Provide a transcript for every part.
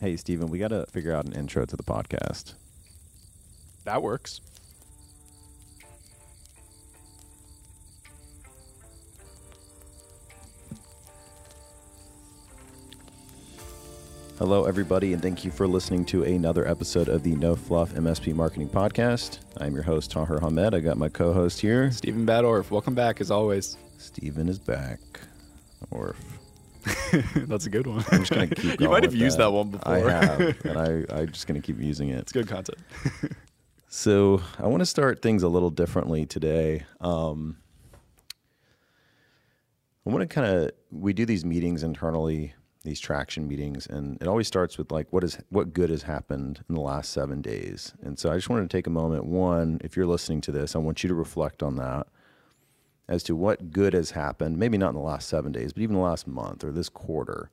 Hey, Steven, we got to figure out an intro to the podcast. That works. Hello, everybody, and thank you for listening to another episode of the No Fluff MSP Marketing Podcast. I'm your host, Tahir Hamed. I got my co host here. Stephen Badorf, welcome back as always. Stephen is back. Orf. That's a good one. I'm just to keep you might have used that, one before. I have, and I, I'm just going to keep using it. it's good content. So I want to start things a little differently today. Um, I want to kind of we do these meetings internally, these traction meetings, and it always starts with like what is what good has happened in the last seven days. And so I just wanted to take a moment. One, if you're listening to this, I want you to reflect on that as to what good has happened. Maybe not in the last seven days, but even the last month or this quarter.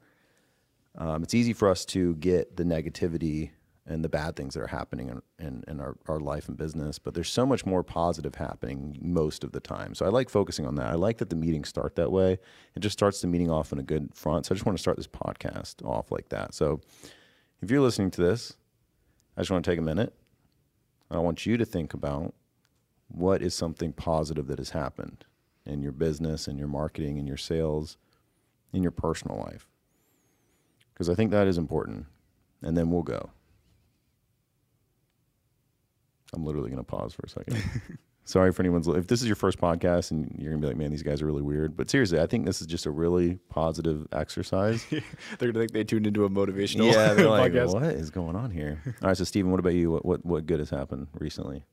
Um, it's easy for us to get the negativity and the bad things that are happening in, in, in our, our life and business, but there's so much more positive happening most of the time. So I like focusing on that. I like that the meetings start that way. It just starts the meeting off in a good front. So I just want to start this podcast off like that. So if you're listening to this, I just want to take a minute. I want you to think about what is something positive that has happened in your business, and your marketing, and your sales, in your personal life. Because I think that is important. And then we'll go. I'm literally going to pause for a second. Sorry for anyone's. If this is your first podcast and you're going to be like, man, these guys are really weird. But seriously, I think this is just a really positive exercise. They're gonna think they tuned into a motivational yeah, they're like, podcast. what is going on here? All right, so Steven, what about you? What, what, what good has happened recently?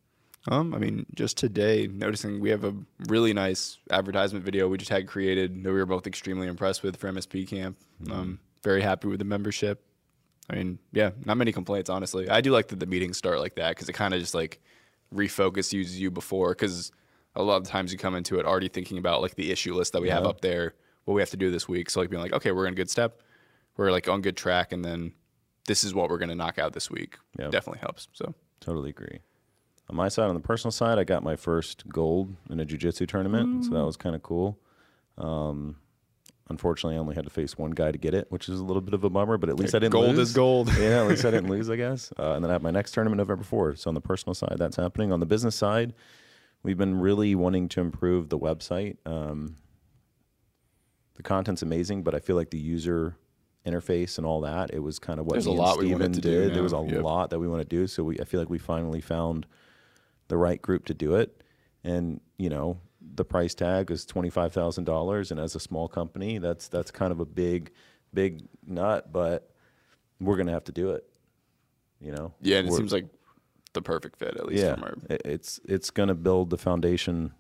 Um, I mean, just today, noticing we have a really nice advertisement video we just had created that we were both extremely impressed with for MSP Camp. Um, very happy with the membership. I mean, yeah, not many complaints, honestly. I do like that the meetings start like that because it kind of just like refocuses you before. Because a lot of times you come into it already thinking about like the issue list that we have up there, what we have to do this week. So like being like, okay, we're in a good step, we're like on good track, and then this is what we're gonna knock out this week. Yeah. Definitely helps. So Totally agree. On my side, on the personal side, I got my first gold in a jiu-jitsu tournament, so that was kind of cool. Um, unfortunately, I only had to face one guy to get it, which is a little bit of a bummer. But at least I didn't lose. gold lose. is gold. yeah, at least I didn't lose, I guess. Uh, and then I have my next tournament November 4th. So on the personal side, that's happening. On the business side, we've been really wanting to improve the website. Um, the content's amazing, but I feel like the user interface and all that, it was kind of what There's a lot we wanted Steven to do did. There was a Yep. lot that we want to do. So we, I feel like we finally found the right group to do it. And, you know, the price tag is $25,000. And as a small company, that's, that's kind of a big, big nut, but we're going to have to do it. You know? Yeah, and it We're- seems like the perfect fit at least yeah, from our it's it's going to build the foundation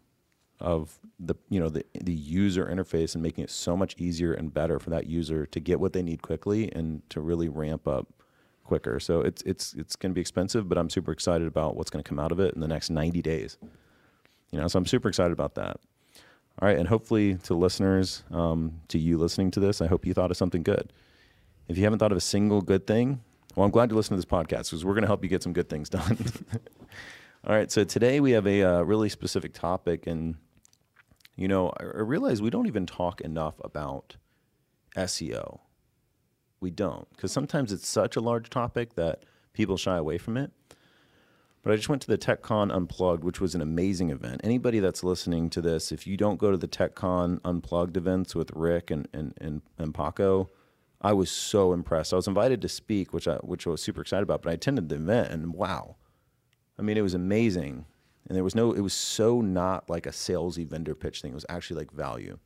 of the you know the the user interface and making it so much easier and better for that user to get what they need quickly and to really ramp up quicker. So it's it's it's going to be expensive, but I'm super excited about what's going to come out of it in the next 90 days. You know, so I'm super excited about that. All right, and hopefully to listeners, um, to you listening to this, I hope you thought of something good. If you haven't thought of a single good thing, well, I'm glad you listened to this podcast because we're going to help you get some good things done. All right, so today we have a uh, really specific topic, and you know, I, I realize we don't even talk enough about SEO. We don't, because sometimes it's such a large topic that people shy away from it. But I just went to the TechCon Unplugged, which was an amazing event. Anybody that's listening to this, if you don't go to the TechCon Unplugged events with Rick and and and, and Paco, I was so impressed. I was invited to speak, which I which I was super excited about. But I attended the event, and wow, I mean, it was amazing. And there was no, it was so not like a salesy vendor pitch thing. It was actually like value.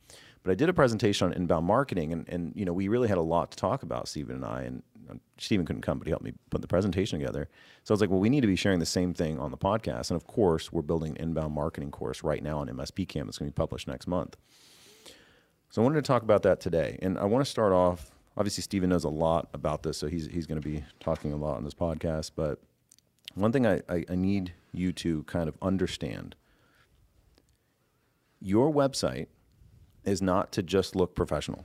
But I did a presentation on inbound marketing, and, and you know, we really had a lot to talk about, Stephen and I. And uh, Stephen couldn't come, but he helped me put the presentation together. So I was like, well, we need to be sharing the same thing on the podcast. And of course, we're building an inbound marketing course right now on MSP Camp. It's going to be published next month. So I wanted to talk about that today. And I want to start off. Obviously, Stephen knows a lot about this, so he's he's going to be talking a lot on this podcast. But one thing I, I, I need you to kind of understand your website is not to just look professional.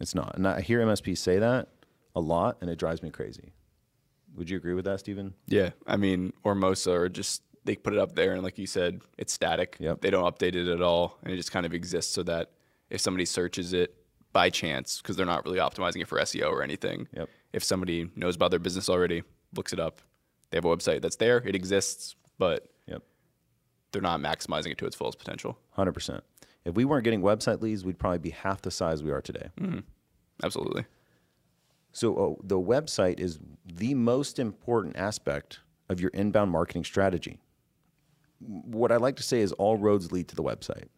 It's not. And I hear MSPs say that a lot, and it drives me crazy. Would you agree with that, Stephen? Yeah, I mean, or most are just they put it up there, and like you said, it's static. Yep. They don't update it at all, and it just kind of exists so that if somebody searches it by chance because they're not really optimizing it for SEO or anything. Yep. If somebody knows about their business already, looks it up, they have a website that's there, it exists, but Yep. they're not maximizing it to its fullest potential. Hundred percent. If we weren't getting website leads, we'd probably be half the size we are today. Absolutely. So uh, the website is the most important aspect of your inbound marketing strategy. What I like to say is all roads lead to the website.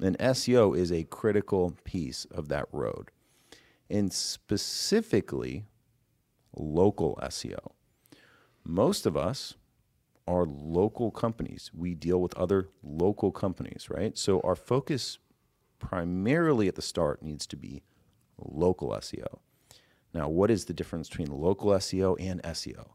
And SEO is a critical piece of that road. And specifically local SEO. Most of us are local companies. We deal with other local companies, right? So our focus primarily at the start needs to be local SEO. Now, what is the difference between local SEO and SEO?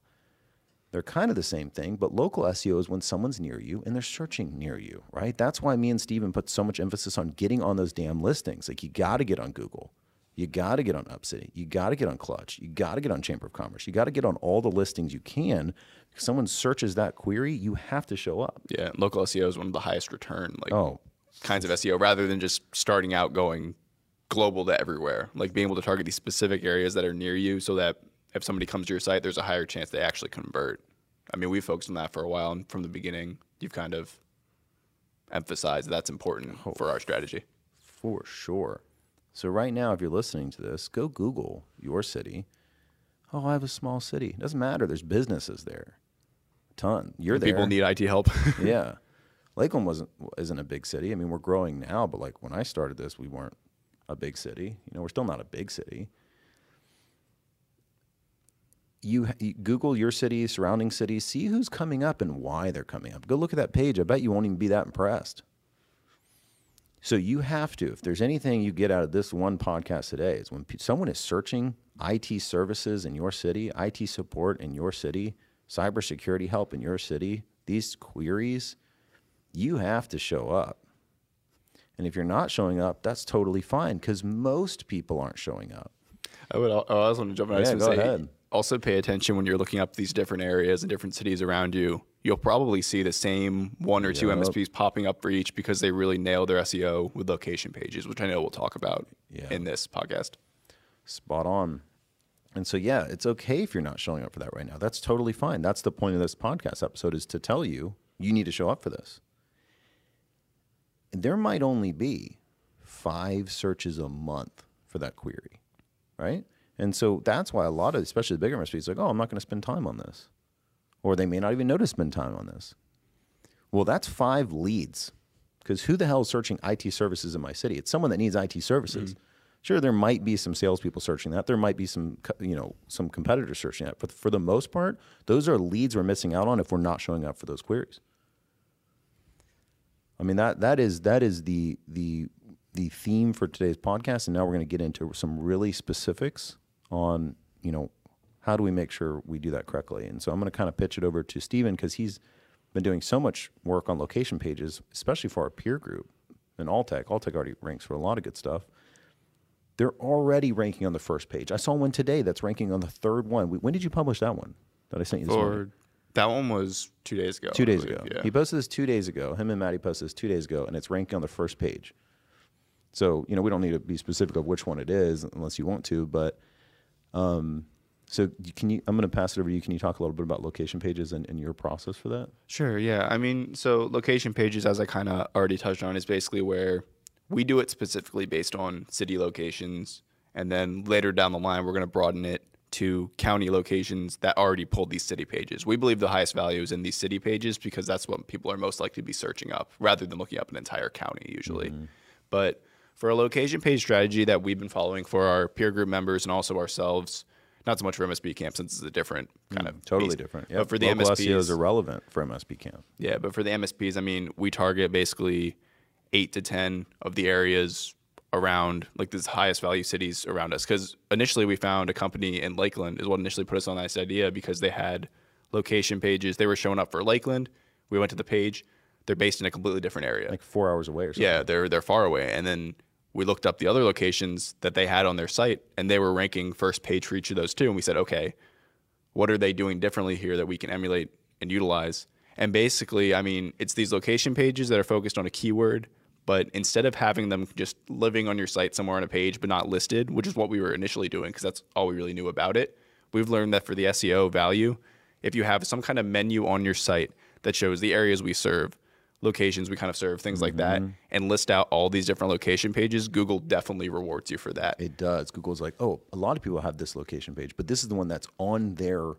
They're kind of the same thing, but local SEO is when someone's near you and they're searching near you, right? That's why me and Steven put so much emphasis on getting on those damn listings. Like, you got to get on Google. You got to get on UpCity. You got to get on Clutch. You got to get on Chamber of Commerce. You got to get on all the listings you can. If someone searches that query, you have to show up. Yeah. Local SEO is one of the highest return like Oh, kinds of SEO rather than just starting out going global to everywhere. Like being able to target these specific areas that are near you so that if somebody comes to your site, there's a higher chance they actually convert. I mean, we focused on that for a while, and from the beginning, you've kind of emphasized that's important oh. for our strategy. For sure. So right now, if you're listening to this, go Google your city. Oh, I have a small city. It doesn't matter. There's businesses there. A ton. You're there. People need IT help. yeah. Lakeland wasn't isn't a big city. I mean, we're growing now, but like when I started this, we weren't a big city. You know, we're still not a big city. You, you Google your city, surrounding cities, see who's coming up and why they're coming up. Go look at that page. I bet you won't even be that impressed. So you have to, if there's anything you get out of this one podcast today, is when someone is searching IT services in your city, IT support in your city, cybersecurity help in your city, these queries, you have to show up. And if you're not showing up, that's totally fine because most people aren't showing up. I would. I also want to jump in. I was Yeah, gonna go say, ahead. Also, pay attention when you're looking up these different areas and different cities around you. You'll probably see the same one or two MSPs popping up for each because they really nail their SEO with location pages, which I know we'll talk about Yeah. in this podcast. Spot on. And so, yeah, it's okay if you're not showing up for that right now. That's totally fine. That's the point of this podcast episode is to tell you you need to show up for this. And there might only be five searches a month for that query, right? And so that's why a lot of, especially the bigger MSPs, like, oh, I'm not going to spend time on this. Or they may not even know to spend time on this. Well, that's five leads. Because who the hell is searching IT services in my city? It's someone that needs IT services. Mm-hmm. Sure, there might be some salespeople searching that. There might be some, you know, some competitors searching that. But for the most part, those are leads we're missing out on if we're not showing up for those queries. I mean that that is that is the the the theme for today's podcast, and now we're going to get into some really specifics on you know how do we make sure we do that correctly. And so I'm going to kind of pitch it over to Steven because he's been doing so much work on location pages, especially for our peer group and Alltech. Alltech already ranks for a lot of good stuff. They're already ranking on the first page. I saw one today that's ranking on the third one. When did you publish that one that I sent you this morning? That one was two days ago. Two days ago. Yeah. He posted this two days ago. Him and Maddie posted this two days ago, and it's ranking on the first page. So you know we don't need to be specific of which one it is unless you want to. But um, so can you? I'm going to pass it over to you. Can you talk a little bit about location pages and, and your process for that? Sure. Yeah. I mean, so location pages, as I kind of already touched on, is basically where we do it specifically based on city locations, and then later down the line, we're going to broaden it to county locations that already pulled these city pages. We believe the highest value is in these city pages because that's what people are most likely to be searching up, rather than looking up an entire county usually. But for a location page strategy that we've been following for our peer group members and also ourselves. Not so much for MSP camp since it's a different mm, kind of Totally beast. different. But for the Local MSPs, SEO is irrelevant for MSP Camp. yeah, but for the MSPs, I mean, we target basically eight to 10 of the areas around like the highest value cities around us. Because initially we found a company in Lakeland is what initially put us on this idea because they had location pages. They were showing up for Lakeland. We went to the page. They're based in a completely different area. Like four hours away or something. yeah, they're they're far away. And then we looked up the other locations that they had on their site, and they were ranking first page for each of those too. And we said, okay, what are they doing differently here that we can emulate and utilize? And basically, I mean, it's these location pages that are focused on a keyword But instead of having them just living on your site somewhere on a page but not listed, which is what we were initially doing because that's all we really knew about it, we've learned that for the SEO value, if you have some kind of menu on your site that shows the areas we serve, locations we kind of serve, things like that, mm-hmm. and list out all these different location pages, Google definitely rewards you for that. It does. Google's like, oh, a lot of people have this location page, but this is the one that's on their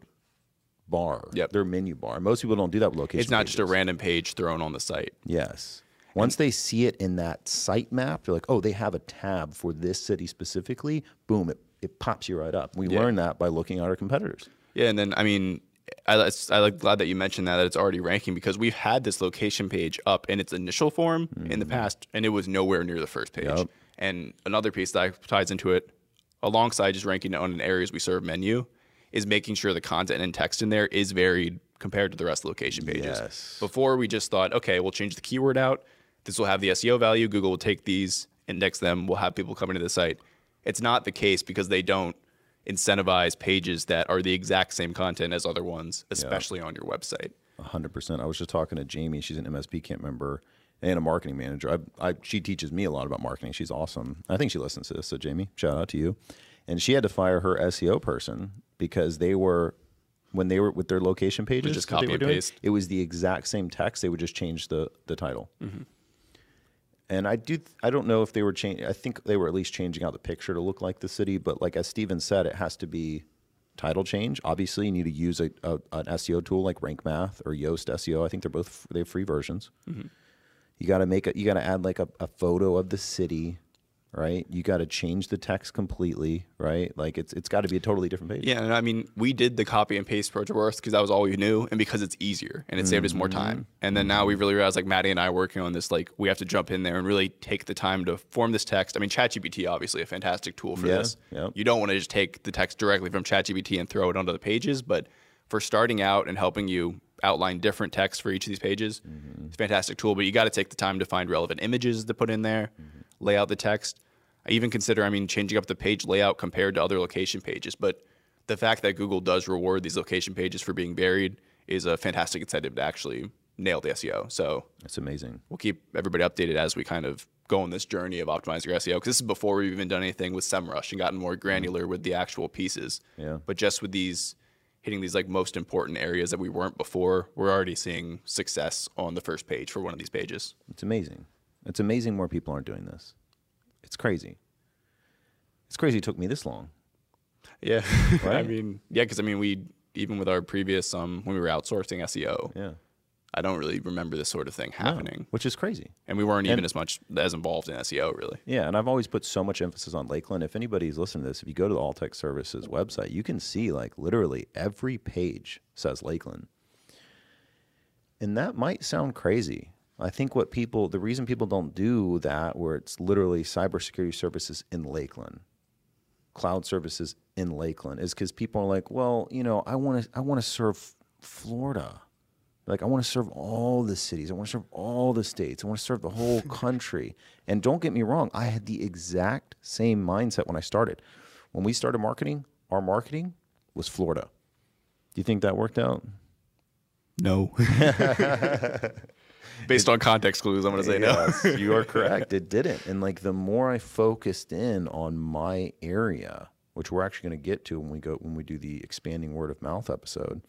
bar, Yep. their menu bar. Most people don't do that with location. It's not just a random page thrown on the site. Yes. Once they see it in that site map, they're like, oh, they have a tab for this city specifically. Boom, it, it pops you right up. We Yeah. learned that by looking at our competitors. Yeah, and then I mean, I, it's- I like glad that you mentioned that that it's already ranking because we've had this location page up in its initial form in the mm-hmm. past, and it was nowhere near the first page. Yep. And another piece that ties into it, alongside just ranking on an areas we serve menu, is making sure the content and text in there is varied compared to the rest of the location pages. Yes. Before we just thought, okay, we'll change the keyword out. This will have the SEO value. Google will take these, index them. We'll have people coming to the site. It's not the case because they don't incentivize pages that are the exact same content as other ones, especially on your website. hundred percent. I was just talking to Jamie. She's an MSP camp member and a marketing manager. I, I, she teaches me a lot about marketing. She's awesome. I think she listens to this. So Jamie, shout out to you. And she had to fire her SEO person because they were when they were with their location pages. just copy and doing, paste. It was the exact same text. They would just change the the title. Mm-hmm. And I do. I don't know if they were changing. I think they were at least changing out the picture to look like the city. But like as Steven said, it has to be title change. Obviously, you need to use a, a an SEO tool like Rank Math or Yoast SEO. I think they're both they have free versions. Mm-hmm. You got to make it. You got to add like a, a photo of the city, right? You got to change the text completely, right? Like it's it's got to be a totally different page. Yeah, and I mean, we did the copy and paste approach first because that was all we knew, and because it's easier and it saved us Mm-hmm. more time. And then now we really realized, like Maddie and I working on this, like we have to jump in there and really take the time to form this text. I mean, ChatGPT obviously a fantastic tool for Yeah, this. yeah. You don't want to just take the text directly from ChatGPT and throw it onto the pages, but for starting out and helping you outline different text for each of these pages, Mm-hmm. it's a fantastic tool. But you got to take the time to find relevant images to put in there, Mm-hmm. Lay out the text. I even consider, I mean, changing up the page layout compared to other location pages. But the fact that Google does reward these location pages for being varied is a fantastic incentive to actually nail the SEO. So It's amazing. we'll keep everybody updated as we kind of go on this journey of optimizing your SEO. Because this is before we've even done anything with SEMrush and gotten more mm-hmm. granular with the actual pieces. Yeah. But just with these hitting these like most important areas that we weren't before, we're already seeing success on the first page for one of these pages. It's amazing. It's amazing more people aren't doing this. It's crazy. It's crazy it took me this long. Yeah. I mean, yeah, because I mean, we even with our previous um when we were outsourcing SEO, Yeah. I don't really remember this sort of thing happening, Which is crazy. and we weren't even And- as much as involved in SEO really. Yeah, and I've always put so much emphasis on Lakeland. If anybody's listening to this, if you go to the All Tech Services website, you can see like literally every page says Lakeland. And that might sound crazy. I think what people, the reason people don't do that, where it's literally cybersecurity services in Lakeland, cloud services in Lakeland, is because people are like, well, you know, I want to, I want to serve Florida. Like I want to serve all the cities. I want to serve all the states. I want to serve the whole country. And don't get me wrong, I had the exact same mindset when I started. When we started marketing, our marketing was Florida. Do you think that worked out? No. Based on context clues, I'm going to say no. Yes, you are correct. It didn't. And like the more I focused in on my area, which we're actually going to get to when we go when we do the expanding word of mouth episode,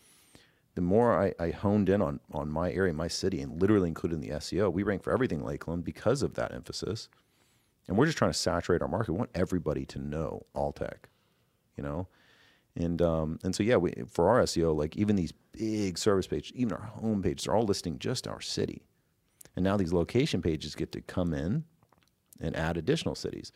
the more I, I honed in on on my area, my city, and literally including the SEO, we rank for everything Lakeland because of that emphasis. And we're just trying to saturate our market. We want everybody to know all tech, you know. And um, and so yeah, we, for our SEO, like even these big service pages, even our home pages, are all listing just our city. And now these location pages get to come in and add additional cities.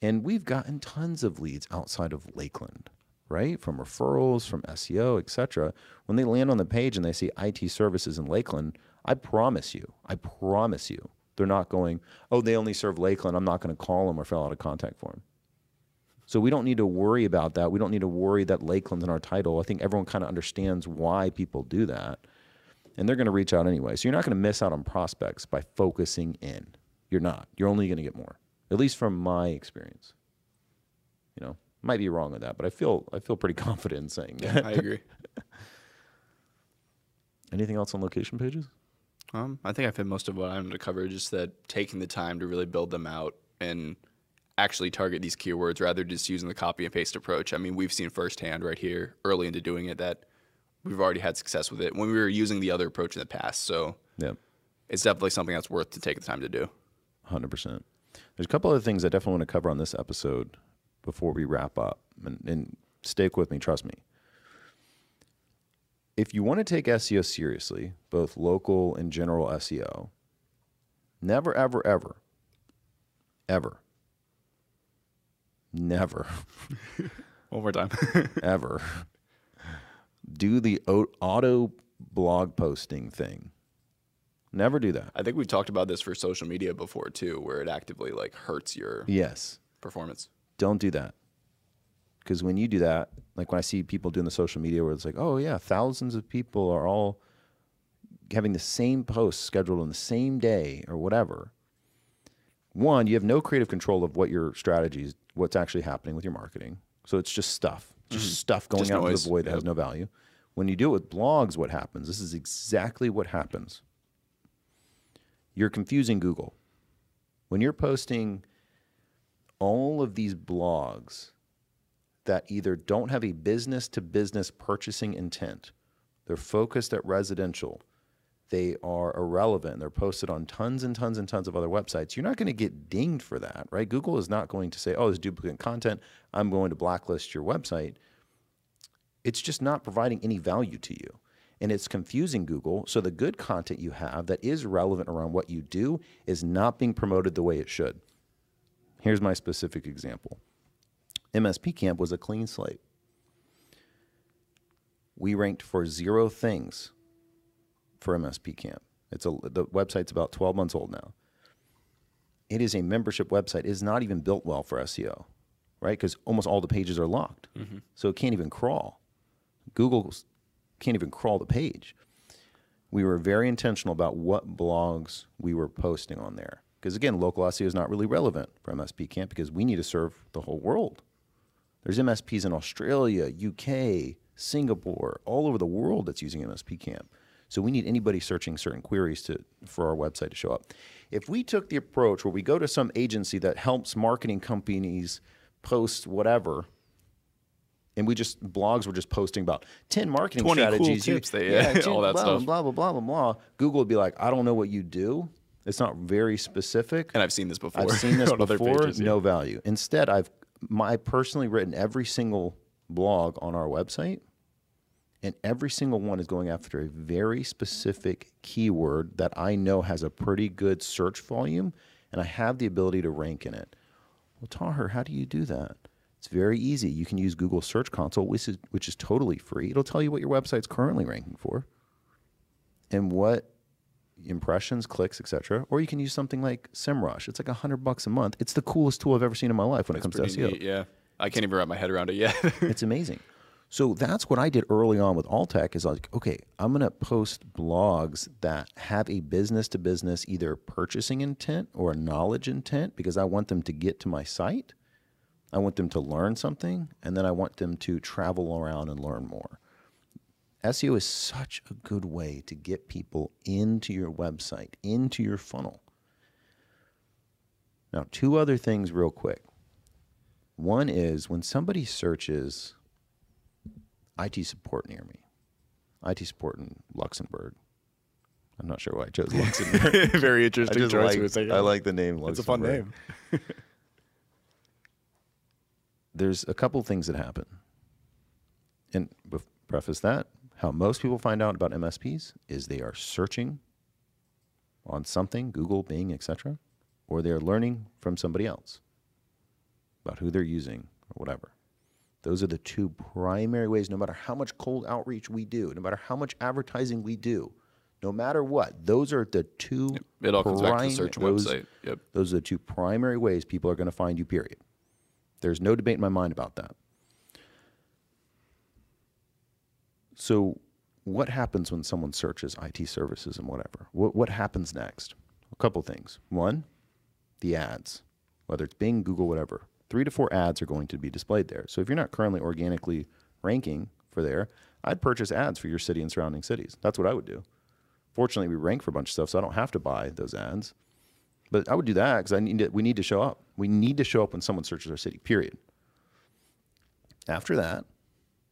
And we've gotten tons of leads outside of Lakeland, right? From referrals, from SEO, et cetera. When they land on the page and they see IT services in Lakeland, I promise you, I promise you, they're not going, oh, they only serve Lakeland. I'm not going to call them or fill out a contact form. So we don't need to worry about that. We don't need to worry that Lakeland's in our title. I think everyone kind of understands why people do that. And they're going to reach out anyway. So you're not going to miss out on prospects by focusing in. You're not. You're only going to get more. At least from my experience. You know, might be wrong with that, but I feel I feel pretty confident in saying that. I agree. Anything else on location pages? Um, I think I've hit most of what I wanted to cover. Just that taking the time to really build them out and actually target these keywords rather than just using the copy and paste approach. I mean, we've seen firsthand right here early into doing it that we've already had success with it when we were using the other approach in the past. So Yeah. it's definitely something that's worth to take the time to do. Hundred percent. There's a couple other things I definitely want to cover on this episode before we wrap up, and, and stick with me. Trust me. If you want to take SEO seriously, both local and general SEO, never, ever, ever, ever, never, One more time. ever do the auto blog posting thing. Never do that. I think we've talked about this for social media before too, where it actively like hurts your Yes. performance. don't do that because when you do that like when i see people doing the social media where it's like oh yeah thousands of people are all having the same post scheduled on the same day or whatever one you have no creative control of what your strategies what's actually happening with your marketing so it's just stuff just mm-hmm. stuff going Just out into noise. the void that has no value. When you do it with blogs what happens? This is exactly what happens. You're confusing google. When you're posting all of these blogs that either don't have a business to business purchasing intent, they're focused at residential, they are irrelevant, they're posted on tons and tons and tons of other websites, you're not going to get dinged for that, right? Google is not going to say, oh, there's duplicate content, I'm going to blacklist your website. It's just not providing any value to you. And it's confusing Google. So the good content you have that is relevant around what you do is not being promoted the way it should. Here's my specific example MSP Camp was a clean slate. We ranked for zero things for MSP Camp. It's a, the website's about 12 months old now. It is a membership website. It is not even built well for SEO, right? Because almost all the pages are locked. Mm-hmm. So it can't even crawl. Google can't even crawl the page. We were very intentional about what blogs we were posting on there. Because again, local SEO is not really relevant for MSP Camp because we need to serve the whole world. There's MSPs in Australia, UK, Singapore, all over the world that's using MSP Camp. So we need anybody searching certain queries to for our website to show up. If we took the approach where we go to some agency that helps marketing companies post whatever, and we just blogs were just posting about 10 marketing 20 cool strategies. you- tips that- yeah, all that blah, stuff. Blah, blah, blah, blah, blah. Google would be like, I don't know what you do. It's not very specific. And I've seen this before. I've seen this before. pages, yeah. no value. Instead, I've my personally written every single blog on our website, and every single one is going after a very specific keyword that I know has a pretty good search volume, and I have the ability to rank in it. Well, Tahir, how do you do that? It's very easy. You can use Google Search Console, which is which is totally free. It'll tell you what your website's currently ranking for, and what impressions, clicks, etc. Or you can use something like SEMrush. It's like a hundred bucks a month. It's the coolest tool I've ever seen in my life when it comes to SEO. neat, yeah. I can't even wrap my head around it yet. it's amazing. So that's what I did early on with Alltech is like, okay, I'm going to post blogs that have a business to business either purchasing intent or a knowledge intent because I want them to get to my site. I want them to learn something and then I want them to travel around and learn more. SEO is such a good way to get people into your website, into your funnel. Now, two other things real quick. One is when somebody searches IT support near me, IT support in Luxembourg. I'm not sure why I chose Luxembourg. Very interesting just choice. like. I like the name. Luxembourg. It's a fun name. There's a couple things that happen, and preface that how most people find out about MSPs is they are searching on something, Google, Bing, etc., or they're learning from somebody else about who they're using or whatever. Those are the two primary ways, no matter how much cold outreach we do, no matter how much advertising we do, no matter what, those are the two. It all comes back to the search those- website. Yep. Those are the two primary ways people are going to find you, period. There's no debate in my mind about that. So, what happens when someone searches IT services and whatever? What, what happens next? A couple things. One, the ads, whether it's Bing, Google, whatever. Three to four ads are going to be displayed there. So, if you're not currently organically ranking for there, I'd purchase ads for your city and surrounding cities. That's what I would do. Fortunately, we rank for a bunch of stuff, so I don't have to buy those ads. But I would do that because I need to, we need to show up. We need to show up when someone searches our city. Period. After that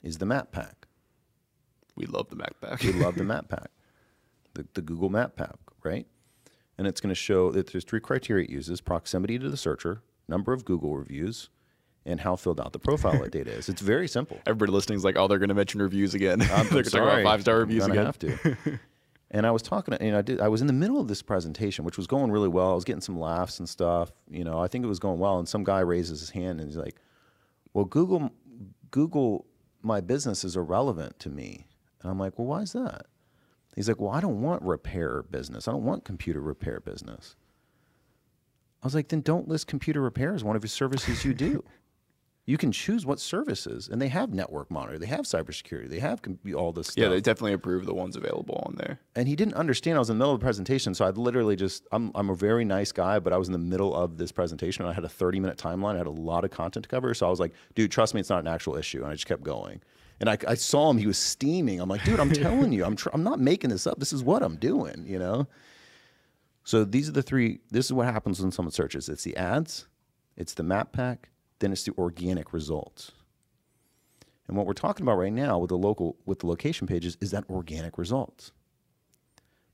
is the map pack. We love the map Pack. We love the map pack, the, the Google Map pack, right? And it's going to show that there's three criteria it uses: proximity to the searcher, number of Google reviews, and how filled out the profile that data is. It's very simple. Everybody listening is like, oh, they're going to mention reviews again. they're I'm going to talk about sorry. five star reviews again. Have to. and I was talking, to, and I did. I was in the middle of this presentation, which was going really well. I was getting some laughs and stuff. You know, I think it was going well. And some guy raises his hand and he's like, "Well, Google, Google, my business is irrelevant to me." And I'm like, "Well, why is that?" He's like, "Well, I don't want repair business. I don't want computer repair business." I was like, "Then don't list computer repair as one of your services you do." You can choose what services, and they have network monitor, they have cybersecurity, they have all this stuff. Yeah, they definitely approve the ones available on there. and he didn't understand. I was in the middle of the presentation, so I literally just I'm I'm a very nice guy, but I was in the middle of this presentation. And I had a 30 minute timeline. I had a lot of content to cover, so I was like, "Dude, trust me, it's not an actual issue." And I just kept going. And I, I saw him; he was steaming. I'm like, "Dude, I'm telling you, I'm I'm not making this up. This is what I'm doing." You know. So these are the three. This is what happens when someone searches. It's the ads, it's the map pack, then it's the organic results. And what we're talking about right now with the local with the location pages is that organic results.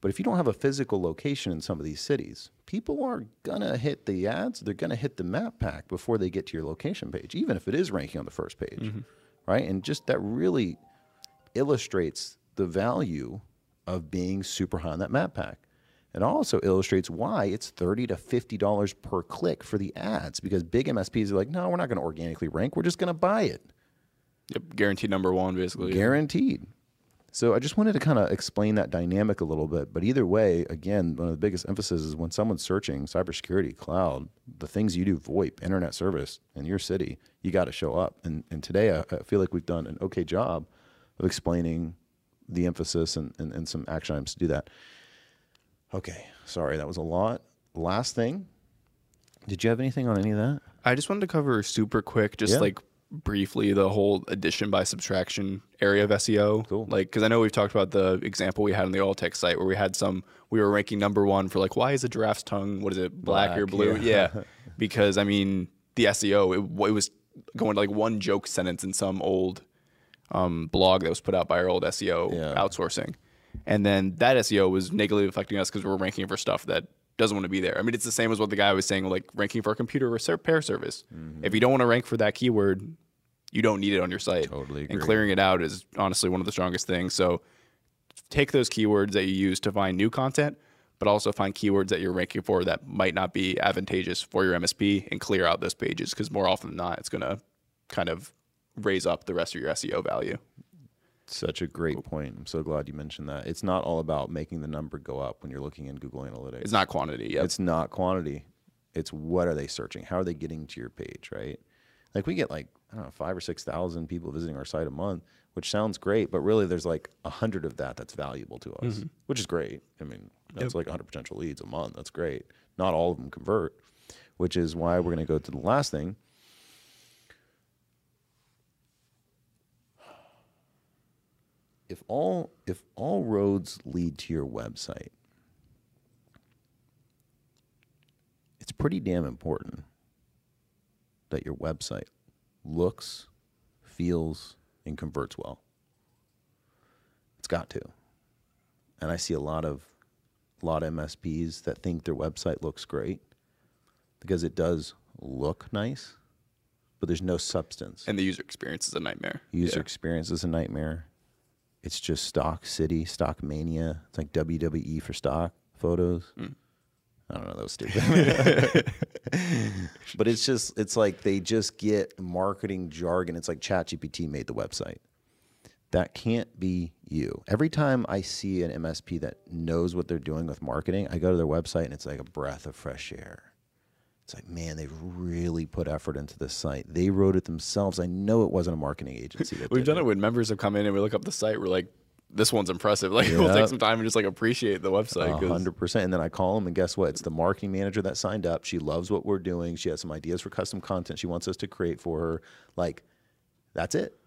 But if you don't have a physical location in some of these cities, people are gonna hit the ads, they're gonna hit the map pack before they get to your location page, even if it is ranking on the first page. Mm-hmm. Right? And just that really illustrates the value of being super high on that map pack. It also illustrates why it's 30 to fifty dollars per click for the ads because big MSPs are like, no, we're not going to organically rank. We're just going to buy it, Yep, guaranteed number one, basically. guaranteed. So I just wanted to kind of explain that dynamic a little bit. But either way, again, one of the biggest emphasis is when someone's searching cybersecurity, cloud, the things you do, VoIP, internet service in your city, you got to show up. And and today I, I feel like we've done an okay job of explaining the emphasis and, and, and some action items to do that. Okay, sorry, that was a lot. Last thing, did you have anything on any of that? I just wanted to cover super quick, just Yeah. like briefly, the whole addition by subtraction area of SEO. Cool. Like, because I know we've talked about the example we had on the All Tech site where we had some, we were ranking number one for like, why is a giraffe's tongue, what is it, black, or Black, blue? yeah. Yeah. because I mean, the SEO, it, it was going to like one joke sentence in some old um, blog that was put out by our old SEO Yeah. outsourcing. And then that SEO was negatively affecting us because we were ranking for stuff that doesn't want to be there. I mean, it's the same as what the guy was saying, like ranking for a computer repair service. Mm-hmm. If you don't want to rank for that keyword, you don't need it on your site. Totally And clearing it out is honestly one of the strongest things. So take those keywords that you use to find new content, but also find keywords that you're ranking for that might not be advantageous for your MSP and clear out those pages because more often than not, it's going to kind of raise up the rest of your SEO value. Such a great point. I'm so glad you mentioned that. It's not all about making the number go up when you're looking in Google Analytics. It's not quantity. Yep. It's not quantity. It's what are they searching? How are they getting to your page, right? Like we get like I don't know five or six thousand people visiting our site a month, which sounds great, but really there's like a hundred of that that's valuable to us, mm-hmm. which is great. I mean, that's like 100 potential leads a month. That's great. Not all of them convert, which is why we're going to go to the last thing. If all if all roads lead to your website, it's pretty damn important that your website looks, feels, and converts well. It's got to. And I see a lot of a lot of MSPs that think their website looks great because it does look nice, but there's no substance. and the user experience is a nightmare. User Yeah. experience is a nightmare. It's just stock city, stock mania. It's like WWE for stock photos. Hmm. I don't know, that was stupid. but it's just, it's like they just get marketing jargon. It's like ChatGPT made the website. That can't be you. Every time I see an MSP that knows what they're doing with marketing, I go to their website and it's like a breath of fresh air. It's like, man, they've really put effort into this site. They wrote it themselves. I know it wasn't a marketing agency. That We've done it when members have come in and we look up the site. We're like, this one's impressive. Like, we'll take some time and just like appreciate the website. Hundred percent. And then I call them, and guess what? It's the marketing manager that signed up. She loves what we're doing. She has some ideas for custom content she wants us to create for her. Like, that's it.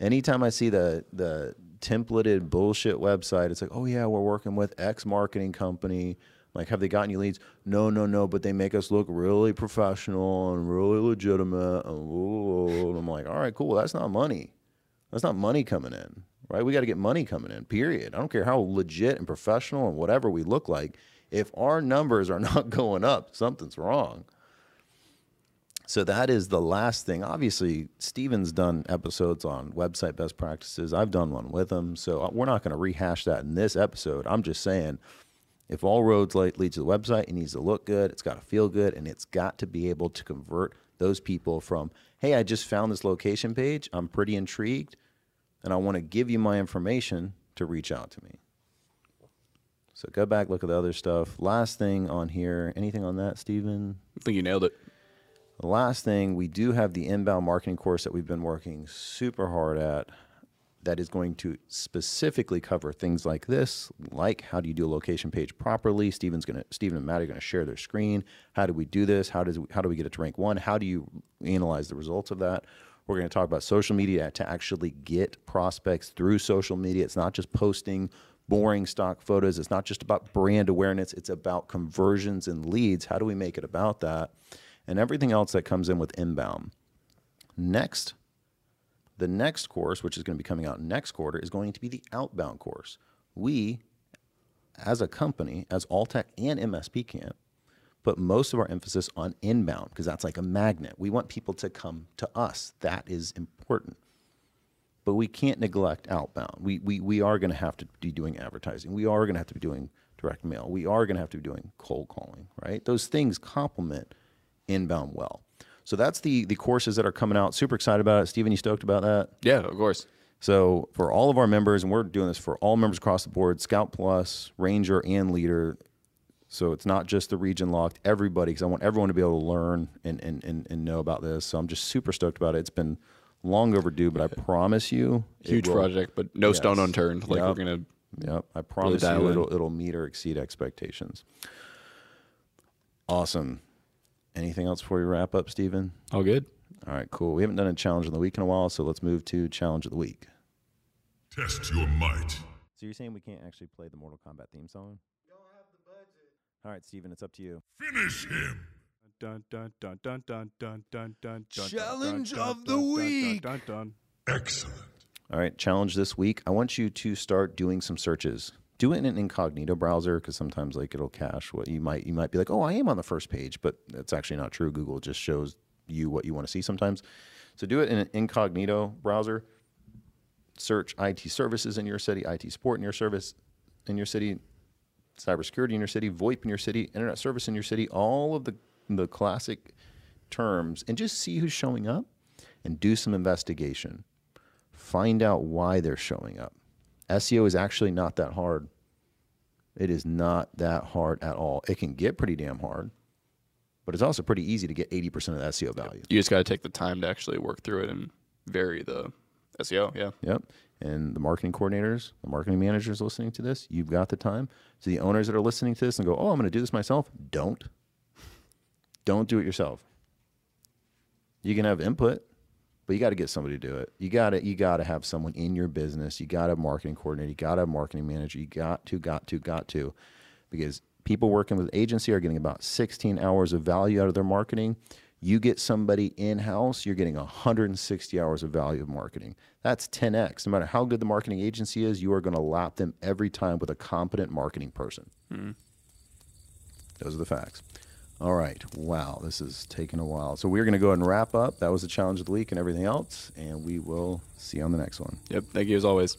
Anytime I see the the templated bullshit website. It's like, oh yeah, we're working with X marketing company. Like, have they gotten you leads? No, no, no. But they make us look really professional and really legitimate. And, I'm like, all right, cool. That's not money. That's not money coming in, right? We got to get money coming in. Period. I don't care how legit and professional and whatever we look like. If our numbers are not going up, something's wrong. So that is the last thing. Obviously, Steven's done episodes on website best practices. I've done one with him. So uh, we're not going to rehash that in this episode. I'm just saying if all roads lead to the website, it needs to look good, it's got to feel good, and it's got to be able to convert those people from, hey, I just found this location page. I'm pretty intrigued, and I want to give you my information to reach out to me. So go back, look at the other stuff. Last thing on here, anything on that, Steven? I think you nailed it. The last thing, we do have the inbound marketing course that we've been working super hard at that is going to specifically cover things like this, like how do you do a location page properly? Steven's gonna Steven and Matt are gonna share their screen. How do we do this? How does how do we get it to rank one? How do you analyze the results of that? We're going to talk about social media to actually get prospects through social media. It's not just posting boring stock photos. It's not just about brand awareness. It's about conversions and leads. How do we make it about that? and everything else that comes in with inbound. Next, the next course, which is going to be coming out next quarter, is going to be the outbound course. We, as a company, as Alltech and MSP Camp, put most of our emphasis on inbound because that's like a magnet. We want people to come to us. That is important. But we can't neglect outbound. We, we, we are going to have to be doing advertising. We are going to have to be doing direct mail. We are going to have to be doing cold calling, right? Those things complement inbound well. So that's the the courses that are coming out. Super excited about it. Steven, you stoked about that? Yeah, of course. So for all of our members, and we're doing this for all members across the board, Scout Plus, Ranger, and Leader. So it's not just the region locked, everybody, because I want everyone to be able to learn and, and, and, and know about this. So I'm just super stoked about it. It's been long overdue, but I promise you, huge project, but no yes. stone unturned. Like yep. we're gonna. Yep, I promise really you, it'll it'll meet or exceed expectations. Awesome. Anything else before we wrap up, Steven? All good. All right, cool. We haven't done a challenge of the week in a while, so let's move to challenge of the week. Test your might. So you're saying we can't actually play the Mortal Kombat theme song? Don't have the budget. All right, Steven, it's up to you. Finish him. Dun, dun, dun, dun, dun, dun, dun, dun, challenge of the week. Excellent. All right, challenge this week. I want you to start doing some searches do it in an incognito browser because sometimes like it'll cache what you might you might be like oh i am on the first page but it's actually not true. Google just shows you what you want to see sometimes. So do it in an incognito browser. Search it services in your city it support in your service in your city cybersecurity in your city voip in your city internet service in your city all of the the classic terms and just see who's showing up and do some investigation. Find out why they're showing up SEO is actually not that hard. It is not that hard at all. It can get pretty damn hard, but it's also pretty easy to get 80% of the SEO value. You just got to take the time to actually work through it and vary the SEO. Yeah. Yep. And the marketing coordinators, the marketing managers listening to this, you've got the time. So the owners that are listening to this and go, oh, I'm going to do this myself, don't. Don't do it yourself. You can have input, but you got to get somebody to do it. You got to you got to have someone in your business. You got to have marketing coordinator. You got to have marketing manager. You got to got to got to because people working with agency are getting about 16 hours of value out of their marketing. You get somebody in house, you're getting 160 hours of value of marketing. That's 10x. No matter how good the marketing agency is, you are going to lap them every time with a competent marketing person. Mm-hmm. Those are the facts. All right. Wow, this is taking a while. So we're going to go ahead and wrap up. That was the challenge of the week and everything else, and we will see you on the next one. Yep. Thank you as always.